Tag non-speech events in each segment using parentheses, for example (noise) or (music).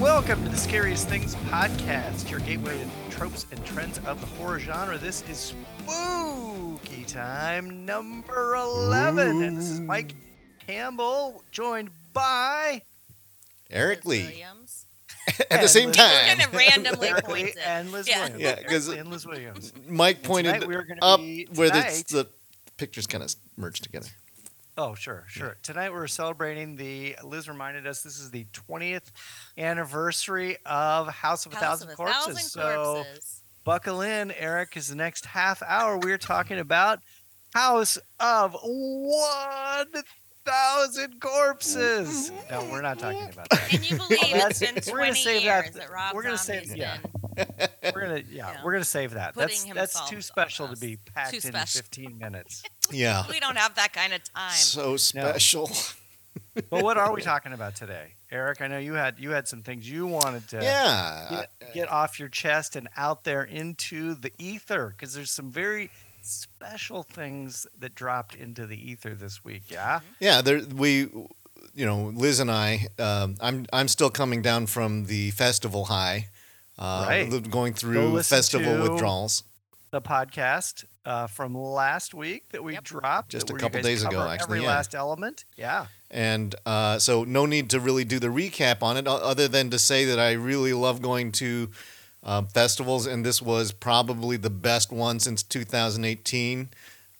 Welcome to the Scariest Things podcast, your gateway to tropes and trends of the horror genre. This is spooky time number 11. And this is Mike Campbell, joined by Eric Liz Lee Williams. (laughs) at the same Liz- time. Kind of randomly Eric Lee points it. and Liz Yeah. Williams. Yeah, Eric 'cause- and Liz Williams. Mike pointed tonight we're gonna up be- where the, tonight- the pictures kind of merged together. Oh, sure, sure. Tonight we're celebrating the, Liz reminded us this is the 20th anniversary of House of a House Thousand of a Corpses. Thousand so Corpses. buckle in, Eric, because the next half hour we're talking about House of 1,000 Corpses. No, we're not talking about that. Can you believe That's- it's been we're gonna 20 save years that- that, Rob we're gonna Zombie's save- yeah. We're gonna, yeah, Yeah. we're gonna save that. That's Putting that's himself too special to be packed Too in special. 15 minutes. Yeah. We don't have that kind of time. So special. (laughs) But what are we talking about today, Eric? I know you had you had some things you wanted to Yeah. get, get off your chest and out there into the ether because there's some very special things that dropped into the ether this week. Yeah. Yeah, there we you know, Liz and I um, I'm I'm still coming down from the festival high. Uh, Right. going through festival to- withdrawals. The podcast uh, from last week that we Yep. dropped Just a couple days ago, actually, Every yeah. last element. Yeah. And uh, so, no need to really do the recap on it, other than to say that I really love going to uh, festivals, and this was probably the best one since 2018.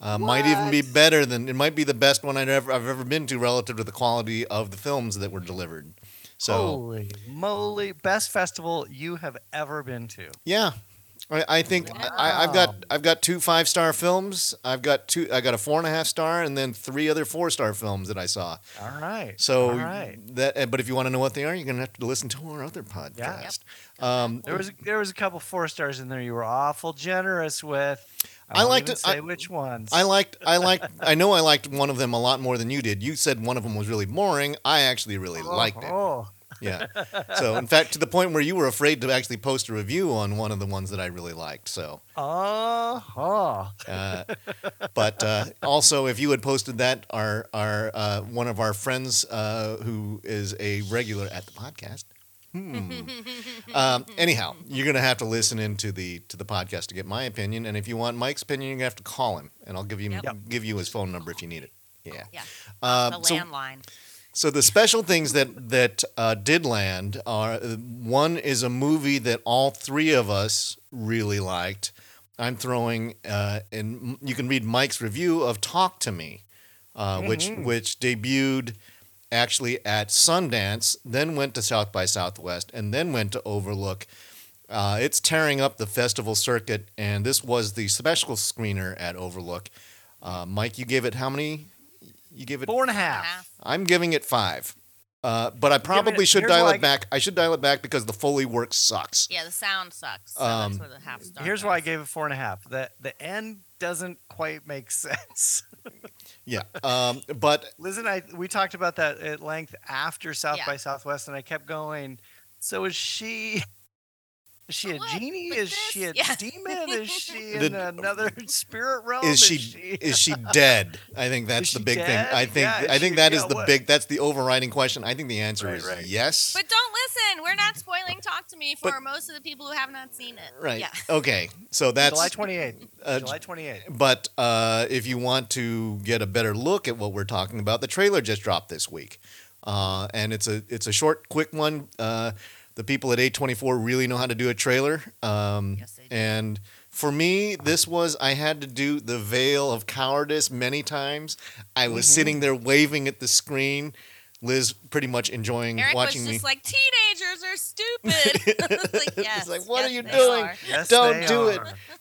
Uh, might even be better than it might be the best one I've ever I've ever been to relative to the quality of the films that were delivered. So Holy moly! Best festival you have ever been to. yeah, I, I think I, I've got I've got two five star films. I've got two. I got a four and a half star, and then three other four star films that I saw. All right. So all right. that, but if you want to know what they are, you're gonna have to listen to our other podcast. Um, There was there was a couple four stars in there you were awful generous with. I won't liked even Say I- which ones. I liked, I liked, I know I liked one of them a lot more than you did. You said one of them was really boring. I actually really liked it. Oh, Yeah. So in fact, to the point where you were afraid to actually post a review on one of the ones that I really liked. So, oh. uh, but uh, also if you had posted that, our our uh, one of our friends uh, who is a regular at the podcast. Hmm. um, anyhow, you're gonna have to listen into the to the podcast to get my opinion, and if you want Mike's opinion, you're gonna have to call him, and I'll give you Yep. give you his phone number if you need it. Yeah. Yeah. Uh, the so, landline. So the special things that that uh, did land are one is a movie that all three of us really liked. I'm throwing, uh, and you can read Mike's review of Talk to Me, uh, which which debuted actually at Sundance, then went to South by Southwest, and then went to Overlook. Uh, it's tearing up the festival circuit, and this was the special screener at Overlook. Uh, Mike, you gave it how many? You give it Four and a half. Half. I'm giving it five. Uh, but I probably it- should dial it I- back. I should dial it back because the Foley work sucks. Yeah, the sound sucks. So Um, that's the half star. Here's why I gave it four and a half. The the end doesn't quite make (laughs) sense. Yeah. Um, but Liz and I we talked about that at length after South Yeah. by Southwest, and I kept going. So is she? Is she a What? genie? With Is she a? Yeah. demon? Is she in The- another (laughs) spirit realm? is she (laughs) is she dead? I think that's the big dead? thing. I think Yeah, I think she- that is yeah, the what? big that's the overriding question. I think the answer Right, is right. yes. But don't listen. We're not spoiling Talk to Me for But- most of the people who have not seen it. right. Yeah. (laughs) Okay. So that's July twenty eighth? uh, July twenty eighth. But uh, if you want to get a better look at what we're talking about, the trailer just dropped this week, uh, and it's a it's a short, quick one. Uh, the people at A24 really know how to do a trailer, um, Yes, they do. and for me, this was I had to do the veil of cowardice many times. I was Mm-hmm. sitting there waving at the screen. Liz pretty much enjoying Eric watching was me. just like, teenagers are (laughs) stupid. I (laughs) like, It's yes, like, what yes, are you doing? are. Yes, Don't they do it.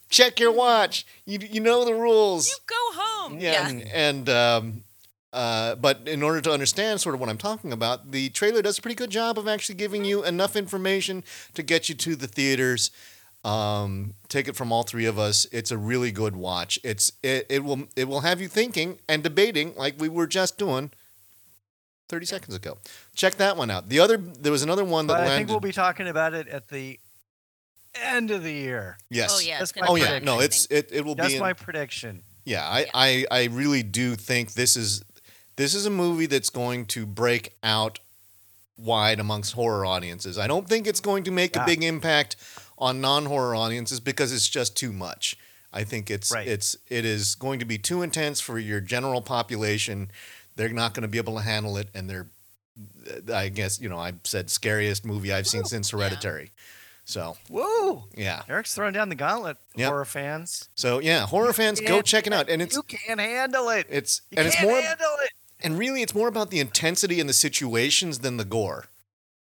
Check your watch. You you know the rules. You go home. Yeah, and um, uh, but in order to understand sort of what I'm talking about, the trailer does a pretty good job of actually giving you enough information to get you to the theaters. Um, take it from all three of us. It's a really good watch. It's it, it will it will have you thinking and debating like we were just doing. 30 seconds ago. Check that one out. The other there was another one that But I landed think we'll be talking about it at the end of the year. Yes. Oh yeah. That's my Oh be yeah. prediction. No, it's it, it will That's be in- my prediction. Yeah, I, Yeah. I, I really do think this is this is a movie that's going to break out wide amongst horror audiences. I don't think it's going to make Yeah. a big impact on non-horror audiences because it's just too much. I think it's Right. it's it is going to be too intense for your general population. They're not going to be able to handle it, and they're, I guess you know, I said scariest movie I've seen since Hereditary. So Woo! yeah, Eric's throwing down the gauntlet, Yep. horror fans. so yeah, horror fans go check it out, and it's You can't handle it. it's You and it's can't more handle it. And really it's more about the intensity and the situations than the gore.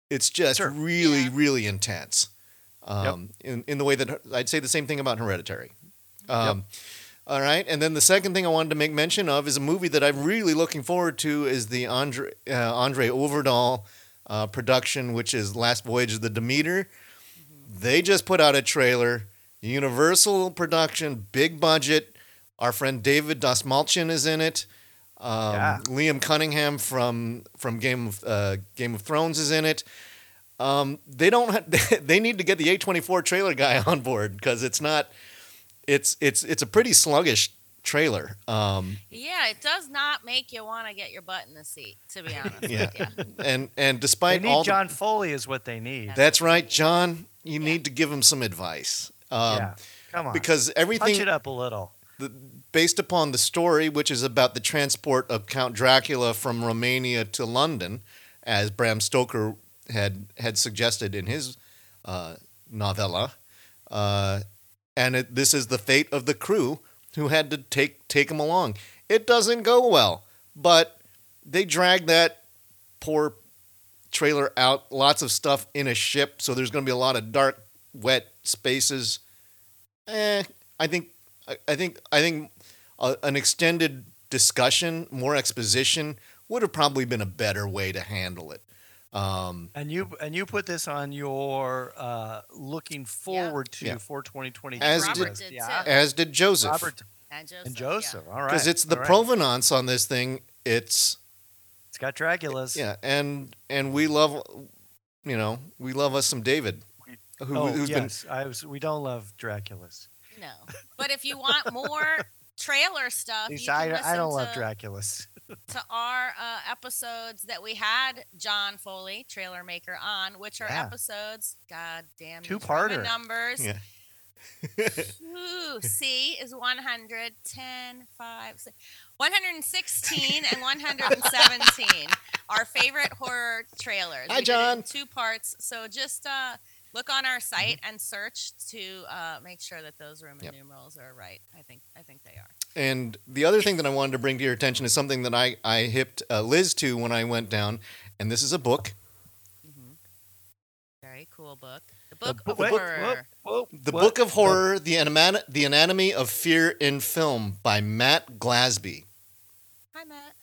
It's just Sure. really Yeah. really intense. Um, in, in the way that i'd say the same thing about hereditary. Um, all right and then the second thing i wanted to make mention of is a movie that i'm really looking forward to is the andre, uh, andre ovredal uh, production which is last voyage of the demeter. They just put out a trailer universal production big budget. Our friend david dastmalchian is in it um, Yeah. Liam Cunningham from from Game of uh, Game of Thrones is in it. Um, they don't. Ha- (laughs) they need to get the A24 trailer guy (laughs) on board because it's not. It's it's it's a pretty sluggish trailer. Um, Yeah, it does not make you want to get your butt in the seat, to be honest (laughs) yeah, with you. and and They despite need all, the- John Foley is what they need. that's right, John. You need to give him some advice. Um, yeah. Come on. Because everything. Punch everything it up a little. The, based upon the story, which is about the transport of Count Dracula from Romania to London, as Bram Stoker had had suggested in his uh, novella, uh, and it, this is the fate of the crew who had to take take him along. It doesn't go well, but they drag that poor trailer out. Lots of stuff in a ship, so there's going to be a lot of dark, wet spaces. Eh, I think I, I think I think a, an extended discussion, more exposition, would have probably been a better way to handle it. Um, And you and you put this on your uh, looking forward to Yeah. for 2020. As Robert list, did yeah. as did Joseph, Robert And Joseph. and yeah. Joseph. All right. because it's the all right. provenance on this thing. It's It's got Dracula's. yeah, and and we love, you know, we love us some David, who, Oh who's been yes, I was. We don't love Dracula's. No. But if you want more trailer stuff, At you can I, listen I don't to, love Dracula's. to our uh, episodes that we had John Foley, trailer maker, on, which are Yeah. episodes. God damn. Two-parter. Roman numbers. Yeah. Ooh, C (laughs) is 100, 10, 5, 6, 116, and 117. Our favorite horror trailers. Hi, We did it in John. two parts. So just uh, look on our site Mm-hmm. and search to uh, make sure that those Roman Yep. numerals are right. I think I think they are. And the other thing that I wanted to bring to your attention is something that I I hipped uh, Liz to when I went down, and this is a book. Very cool book. The book bu- of wait, horror. whoa, whoa, The what? Book of Horror: the, Anima- the Anatomy of Fear in Film by Matt Glasby. Hi, Matt.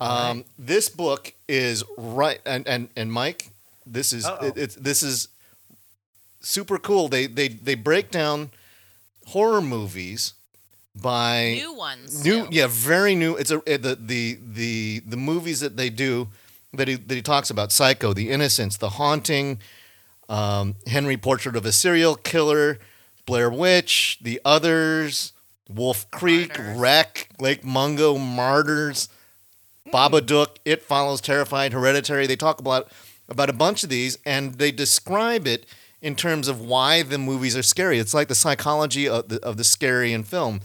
All Um, This book is right, and and and Mike, this is Uh-oh. it, it's this is super cool. They they they break down horror movies by New ones. new too. yeah very new it's a the the the the movies that they do that he that he talks about psycho the innocents the haunting um, henry portrait of a serial killer blair witch the others wolf creek Martyrs. wreck lake mungo martyrs babadook it follows terrified hereditary they talk about about a bunch of these and they describe it in terms of why the movies are scary it's like the psychology of the, of the scary in film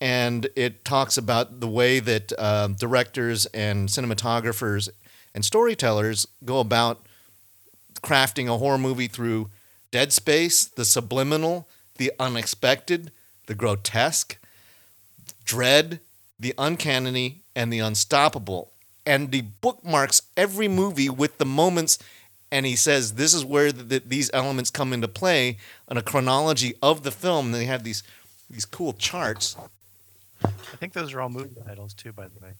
and it talks about the way that um, directors and cinematographers and storytellers go about crafting a horror movie through dead space, the subliminal, the unexpected, the grotesque, dread, the uncanny, and the unstoppable. And he bookmarks every movie with the moments, and he says this is where the, these elements come into play on a chronology of the film. and They have these these cool charts. I think those are all movie titles too, by the way.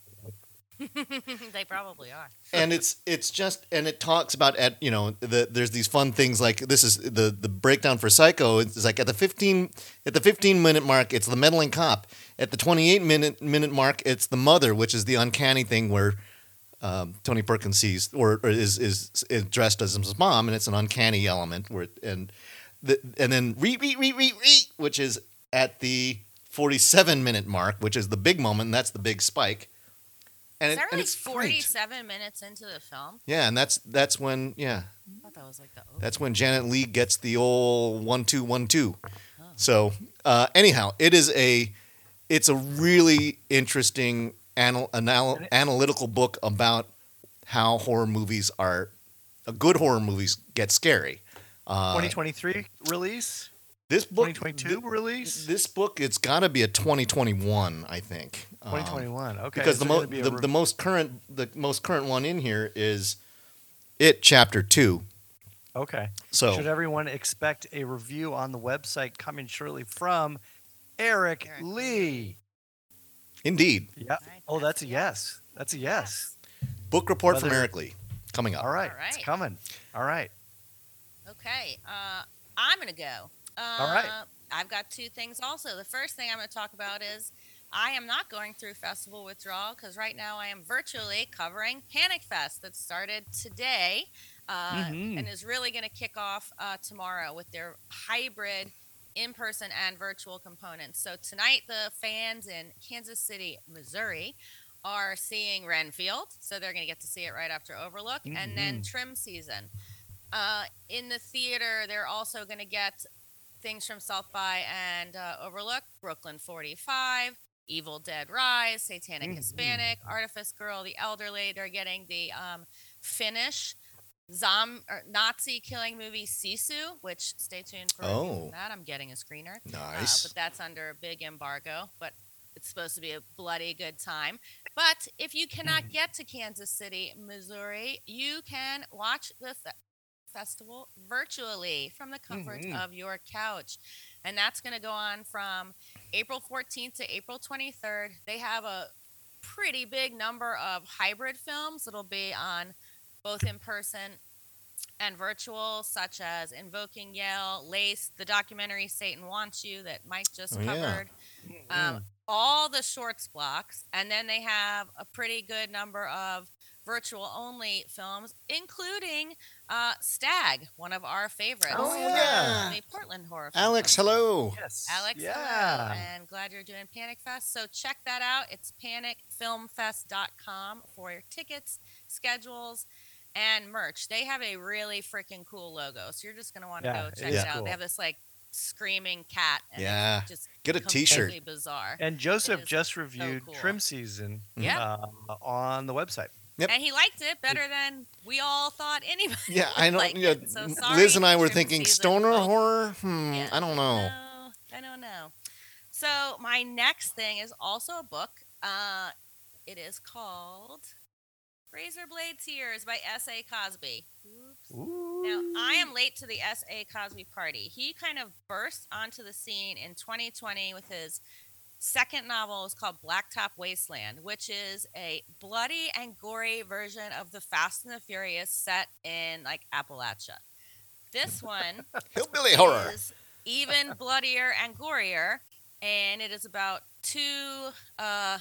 (laughs) they probably are. and it's it's just and it talks about at you know the there's these fun things like this is the the breakdown for Psycho it's like at the 15 at the 15 minute mark it's the meddling cop at the 28 minute minute mark it's the mother which is the uncanny thing where um, Tony Perkins sees or, or is, is is dressed as his mom and it's an uncanny element where and the and then re re re re re which is at the 47 minute mark which is the big moment and that's the big spike and, Is it, that and really it's great. 47 minutes into the film? Yeah, and that's that's when yeah, I thought that was like the that's when Janet Leigh gets the old one two one two. Oh. So uh, anyhow, it is a it's a really interesting anal, anal, analytical book about how horror movies are. Uh, good horror movies get scary. Uh, 2023 release. this book, 2022 release. This book, it's got to be a 2021, I think. Um, 2021. Okay. because so the, gonna mo- be the, re- the most current the most current one in here is it chapter two. okay. So Should everyone expect a review on the website coming shortly from Eric, Eric Lee? Indeed, Yeah. Right, Oh, that's that's a a yes. That's a yes. book report from Eric Lee coming up. All right. All It's coming. All right. Okay, uh, I'm gonna go. Uh, All right. I've got two things also. The first thing I'm gonna talk about is I am not going through festival withdrawal because right now I am virtually covering Panic Fest that started today uh, Mhm. and is really gonna kick off uh, tomorrow with their hybrid in-person and virtual components. So tonight the fans in Kansas City, Missouri are seeing Renfield, so they're going to get to see it right after Overlook, and then Trim Season. Uh, in the theater, they're also going to get things from South by and uh, Overlook, Brooklyn 45, Evil Dead Rise, Satanic Mhm. Hispanic, Artifice Girl, The Elderly. They're getting the um, Finnish zom- or Nazi killing movie Sisu, which stay tuned for Oh. that. I'm getting a screener. Uh, Nice. but that's under a big embargo. But it's supposed to be a bloody good time. But if you cannot get to Kansas City, Missouri, you can watch the fe- festival virtually from the comfort Mhm. of your couch. And that's going to go on from April 14th to April 23rd. They have a pretty big number of hybrid films that'll be on both in person and virtual, such as Invoking Yell, Lace, the documentary Satan Wants You that Mike just Oh, covered, Mm-hmm. um, all the shorts blocks, and then they have a pretty good number of virtual only films, including uh, Stag, one of our favorites. Oh, from yeah. the Portland horror. Film Alex, hello. Yes. Alex, hello, and glad you're doing Panic Fest. So check that out. It's panicfilmfest.com for your tickets, schedules, and merch. They have a really freaking cool logo, so you're just gonna want to Yeah, go check is it out. cool. They have this like screaming cat. And Yeah. just Get a T-shirt. bizarre. And Joseph just reviewed cool. Trim Season Yeah. uh, on the website. Yep. And he liked it better than we all thought anybody. Yeah, (laughs) I know. liked yeah, it. So sorry, Liz and I were thinking Season stoner folks. horror. Hmm, Yeah, I don't know. I don't know. So my next thing is also a book. Uh, it is called Razor Blade Tears by S. A. Cosby. Oops. Ooh. Now I am late to the S. A. Cosby party. He kind of burst onto the scene in 2020 with his second novel is called Blacktop Wasteland, which is a bloody and gory version of the Fast and the Furious set in like Appalachia. This (laughs) one Hillbilly horror. is even (laughs) bloodier and gorier, and it is about two uh,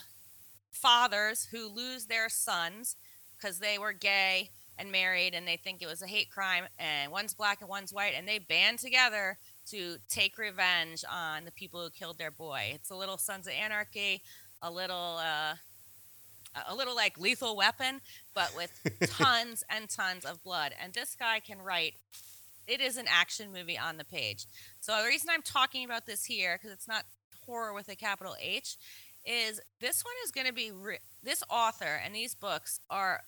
fathers who lose their sons because they were gay and married, and they think it was a hate crime. And one's black and one's white, and they band together to take revenge on the people who killed their boy. It's a little Sons of Anarchy, a little. Uh, a little like lethal weapon, but with (laughs) tons and tons of blood. And this guy can write it is an action movie on the page. So the reason I'm talking about this here, because it's not horror with a capital H, is this one is going to be re- this author and these books are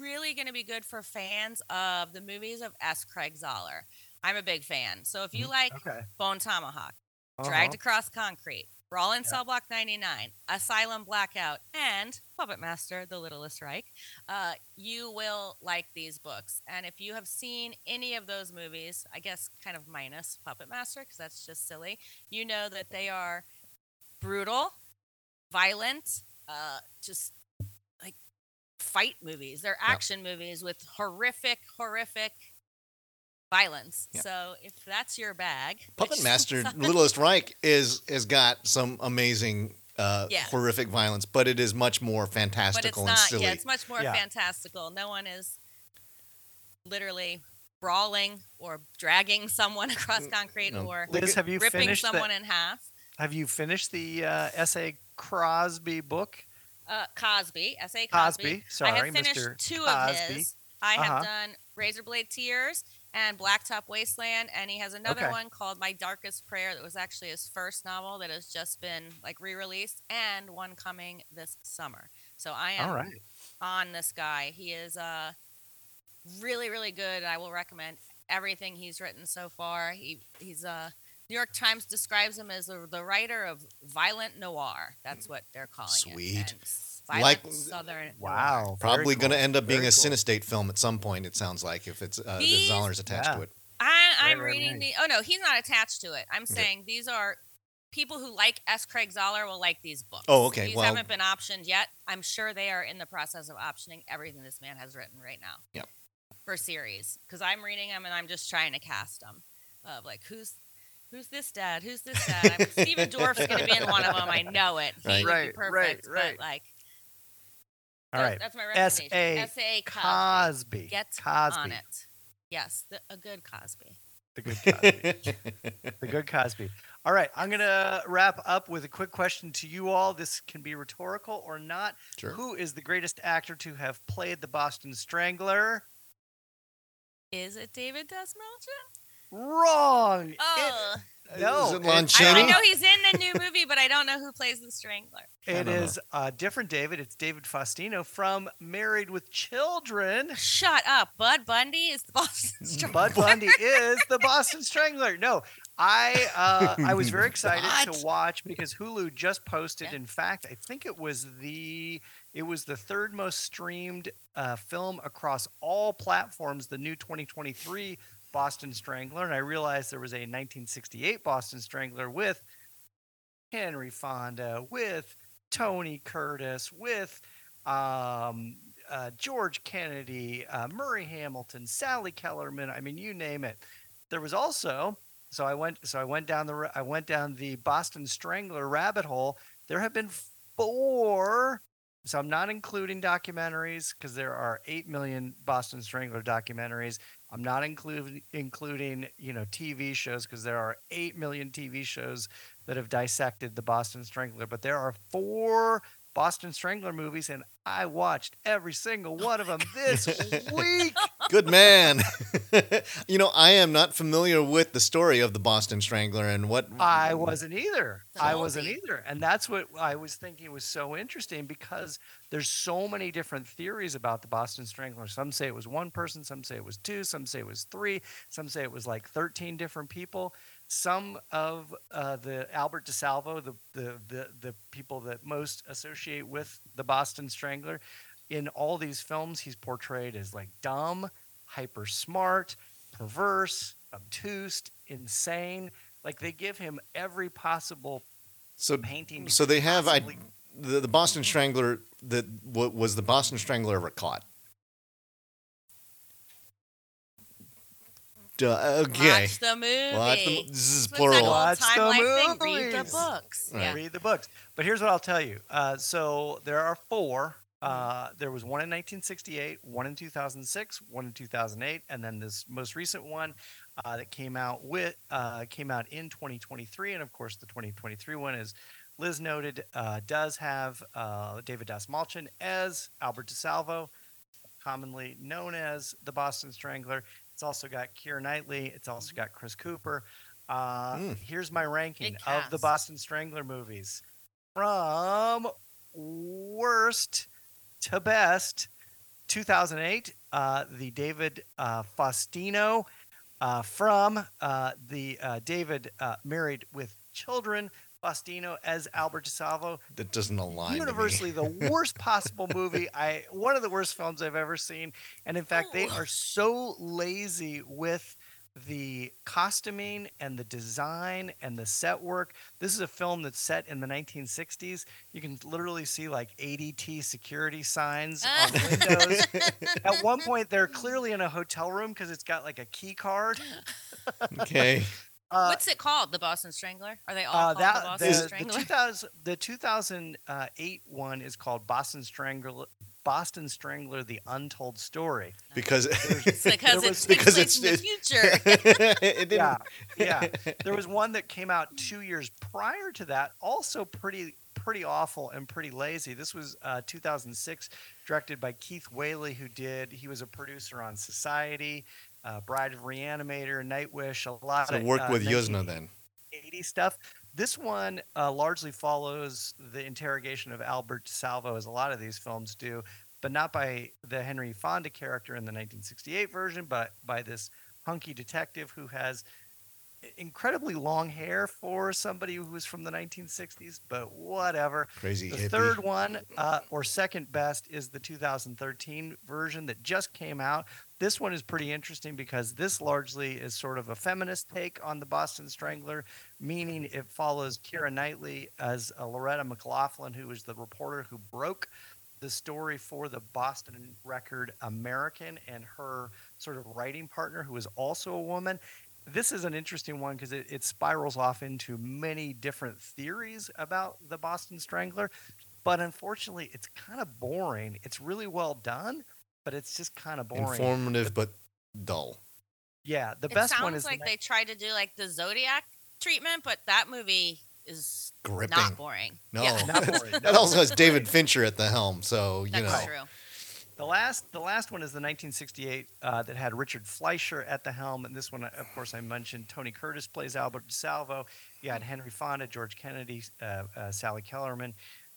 really going to be good for fans of the movies of S. Craig Zahler. I'm a big fan. So if you like Okay. Bone Tomahawk, Uh-huh. Dragged Across Concrete, Brawl in Yeah. Cell Block 99, Asylum Blackout, and Puppet Master, The Littlest Reich, uh, you will like these books. And if you have seen any of those movies, I guess kind of minus Puppet Master, because that's just silly, you know that they are brutal, violent, uh, just like fight movies. They're action movies with horrific, horrific violence. Yeah. So if that's your bag, (laughs) Puppet Master Littlest Reich is has got some amazing uh, Yeah. horrific violence, but it is much more but it's fantastical and silly. Yeah, it's much more Yeah. fantastical. No one is literally brawling or dragging (laughs) someone across concrete no. or Liz, have you ripping finished someone the, in half. Have you finished the uh, S.A. Crosby book Uh, Cosby, S.A. Cosby. Cosby. I Sorry, have finished Mr. two Cosby. of his. I have Uh-huh. done Razorblade Tears and Blacktop Wasteland, and he has another Okay. one called My Darkest Prayer that was actually his first novel that has just been like re-released, and one coming this summer. So I am All right. on this guy. He is uh really really good. I will recommend everything he's written so far. He he's uh New York Times describes him as the, the writer of violent noir. That's what they're calling Sweet. it. And s- Violent Like- southern. Wow. very Probably going to end up being Very a cool. Cinestate film at some point. It sounds like if it's uh, the Zahler's attached Yeah. to it. I, I'm Right, right, reading right. the. Oh no, he's not attached to it. I'm Okay. saying these are people who like S. Craig Zahler will like these books. Oh, okay, These well- haven't been optioned yet. I'm sure they are in the process of optioning everything this man has written right now. Yep. For series, because I'm reading them and I'm just trying to cast them. Of like who's. Who's this dad? Who's this dad? I'm, (laughs) Stephen Dorff's going to be in one of them. I know it. He Right. would Right, be right, perfect. right. But like, All that's, right. that's my S.A. recommendation. S.A. Cosby. Cosby. Get Cosby. on it. Yes, the, a good Cosby. The good Cosby. (laughs) the good Cosby. All right. I'm going to wrap up with a quick question to you all. This can be rhetorical or not. Sure. Who is the greatest actor to have played the Boston Strangler? Is it David Dastmalchian? Wrong. It- Oh, no. Is it Lon it- I, I know he's in the new movie, but I don't know who plays the Strangler. It is It don't know. is uh, different, David. It's David Faustino from Married with Children. Shut up, Bud Bundy is the Boston Strangler. Bud Bundy is the Boston Strangler. No, I uh, I was very (laughs) excited to watch because Hulu just posted. Yeah. In fact, I think it was the it was the third most streamed uh, film across all platforms. The new 2023 Boston Strangler, and I realized there was a 1968 Boston Strangler with Henry Fonda, with Tony Curtis, with um, uh, George Kennedy, uh, Murray Hamilton, Sally Kellerman. I mean, you name it. There was also so I went so I went down the I went down the Boston Strangler rabbit hole. There have been four. So I'm not including documentaries because there are eight million Boston Strangler documentaries. I'm not including including you know TV shows because there are eight million TV shows that have dissected the Boston Strangler. But there are four Boston Strangler movies, and I watched every single oh one of them (laughs) this week. Good man. (laughs) you know, I am not familiar with the story of the Boston Strangler and what. I wasn't either. The I wasn't either. And that's what I was thinking was so interesting because there's so many different theories about the Boston Strangler. Some say it was one person, some say it was two, some say it was three, some say it was like 13 different people. Some of uh, the Albert DeSalvo, the, the the the people that most associate with the Boston Strangler, in all these films, he's portrayed as like dumb, hyper smart, perverse, obtuse, insane. Like they give him every possible So, painting. so they have I, the, the Boston Strangler. That what was the Boston Strangler ever caught? Duh, okay. Watch the movie. Watch the this is It's like plural. Watch the life thing. Read the books. Right. Yeah. read the books. But here's what I'll tell you. Uh, so there are four. Uh, there was one in 1968, one in 2006, one in 2008, and then this most recent one uh, that came out with uh, came out in 2023. And of course, the 2023 one is Liz noted uh, does have uh, David Dastmalchian as Albert DeSalvo, commonly known as the Boston Strangler. It's also got Keira Knightley. It's also got Chris Cooper. Uh, Mm. Here's my ranking of the. Boston Strangler movies from worst to best. 2008, uh, the David uh, Faustino uh, from uh, the uh, David uh, Married with Children. Faustino as Albert DeSalvo, That doesn't align. to me. universally the worst possible movie i one of the worst films i've ever seen and in fact they are so lazy with the costuming and the design and the set work this is a film that's set in the 1960s you can literally see like adt security signs on ah. windows (laughs) at one point they're clearly in a hotel room because it's got like a key card Okay. (laughs) uh, What's it called? The Boston Strangler? Are they all uh, called that the the, Boston the, Strangler? 2000, the 2008 one is called Boston Strangler Boston Strangler: The Untold Story. Because (laughs) It's because there it was- because it's in the it- future. (laughs) it didn't. Yeah, yeah. (laughs) There was one that came out two years prior to that, also pretty pretty awful and pretty lazy. This was uh, 2006, directed by Keith Walley, who did. He was a producer on Society, uh, Bride of Reanimator, Nightwish, a lot So of work uh, with 19 Yuzna then. 80 stuff. This one uh, largely follows the interrogation of Albert Salvo, as a lot of these films do, but not by the Henry Fonda character in the 1968 version, but by this hunky detective who has incredibly long hair for somebody who was from the 1960s, but whatever. Crazy The hippie. third one, uh, or second best, is the 2013 version that just came out. This one is pretty interesting because this largely is sort of a feminist take on the Boston Strangler, meaning it follows Keira Knightley as a Loretta McLaughlin, who was the reporter who broke the story for the Boston Record American and her sort of writing partner, who was also a woman this is an interesting one because it, it spirals off into many different theories about the Boston Strangler. But unfortunately, it's kind of boring. It's really well done, but it's just kind of boring. Informative but dull. yeah, the it best sounds one is like ni- they tried to do like the Zodiac treatment, but that movie is Gripping. not boring. No. Yeah, Not boring, (laughs) that also has David Fincher at the helm, so you that's know. true. The last, the last one is the 1968 uh, that had Richard Fleischer at the helm, and this one, of course, I mentioned. Tony Curtis plays Albert DeSalvo. You had Henry Fonda, George Kennedy, uh, uh, Sally Kellerman.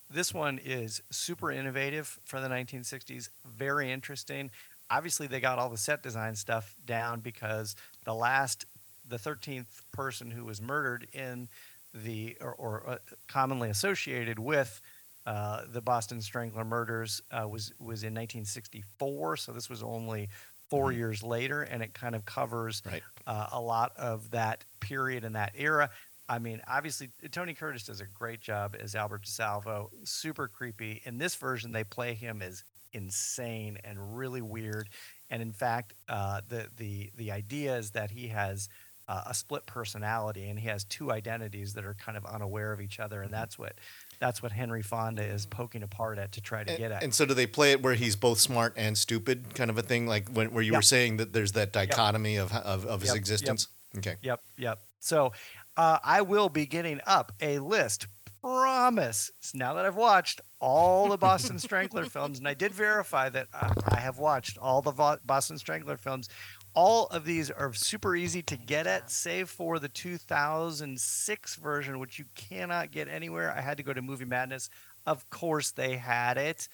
This one is super innovative for the 1960s, very interesting. Obviously, they got all the set design stuff down because the last, the 13th person who was murdered in the, or, or uh, commonly associated with uh, the Boston Strangler murders uh, was was in 1964, so this was only 4 Mhm. years later, and it kind of covers Right. uh, a lot of that period and that era. I mean, obviously, Tony Curtis does a great job as Albert DeSalvo. Super creepy. In this version, they play him as insane and really weird. And in fact, uh, the the the idea is that he has uh, a split personality and he has two identities that are kind of unaware of each other, and that's what that's what Henry Fonda is poking apart at to try to And, get at. and so do they play it where he's both smart and stupid, kind of a thing, like when where you Yeah. were saying that there's that dichotomy of of, of his Yep, yep. existence. Okay. Yep, yep. So uh, I will be getting up a list. Promise. Now that I've watched all the Boston (laughs) Strangler films, and I did verify that uh, I have watched all the Vo- Boston Strangler films. All of these are super easy to get at, save for the 2006 version, which you cannot get anywhere. I had to go to Movie Madness. Of course, they had it.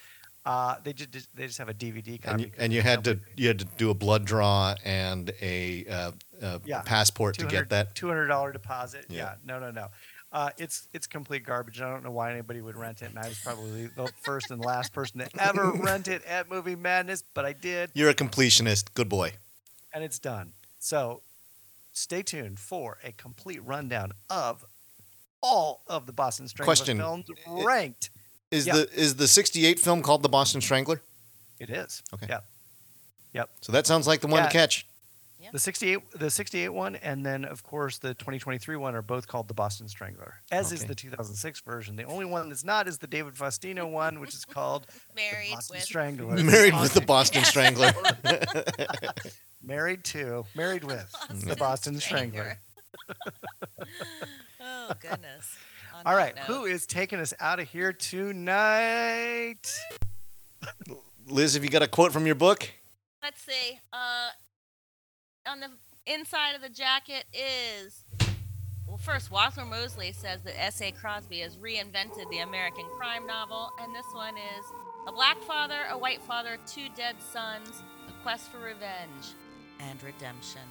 Uh, they just they just have a DVD copy. And you, and you had to you had to do a blood draw and a uh, uh, Yeah. passport to get that. two hundred dollar deposit. Yeah. Yeah. no, no, no. Uh, it's it's complete garbage. I don't know why anybody would rent it, and I was probably the first and last person to ever (laughs) rent it at Movie Madness, but I did, You're a completionist. Good boy. And it's done. So, stay tuned for a complete rundown of all of the Boston Strangler Question. films ranked. Is Yeah. the is the '68 film called The Boston Strangler? It is. Okay. Yep. Yep. So that sounds like the one Yeah. to catch. The 68 the 68 one and then of course the 2023 one are both called The Boston Strangler. As is the 2006 version. The only one that's not is the David Faustino one which is called (laughs) Married The Boston with Strangler. Married with the Boston- Boston (laughs) Strangler. (laughs) Married to, married with (laughs) the Boston Strangler. oh goodness. (laughs) On All that right, note, who is taking us out of here tonight? (laughs) Liz, have you got a quote from your book? Let's see. Uh, on the inside of the jacket is. Well, first, Walter Mosley says that S.A. Cosby has reinvented the American crime novel, and this one is a black father, a white father, two dead sons, a quest for revenge and redemption.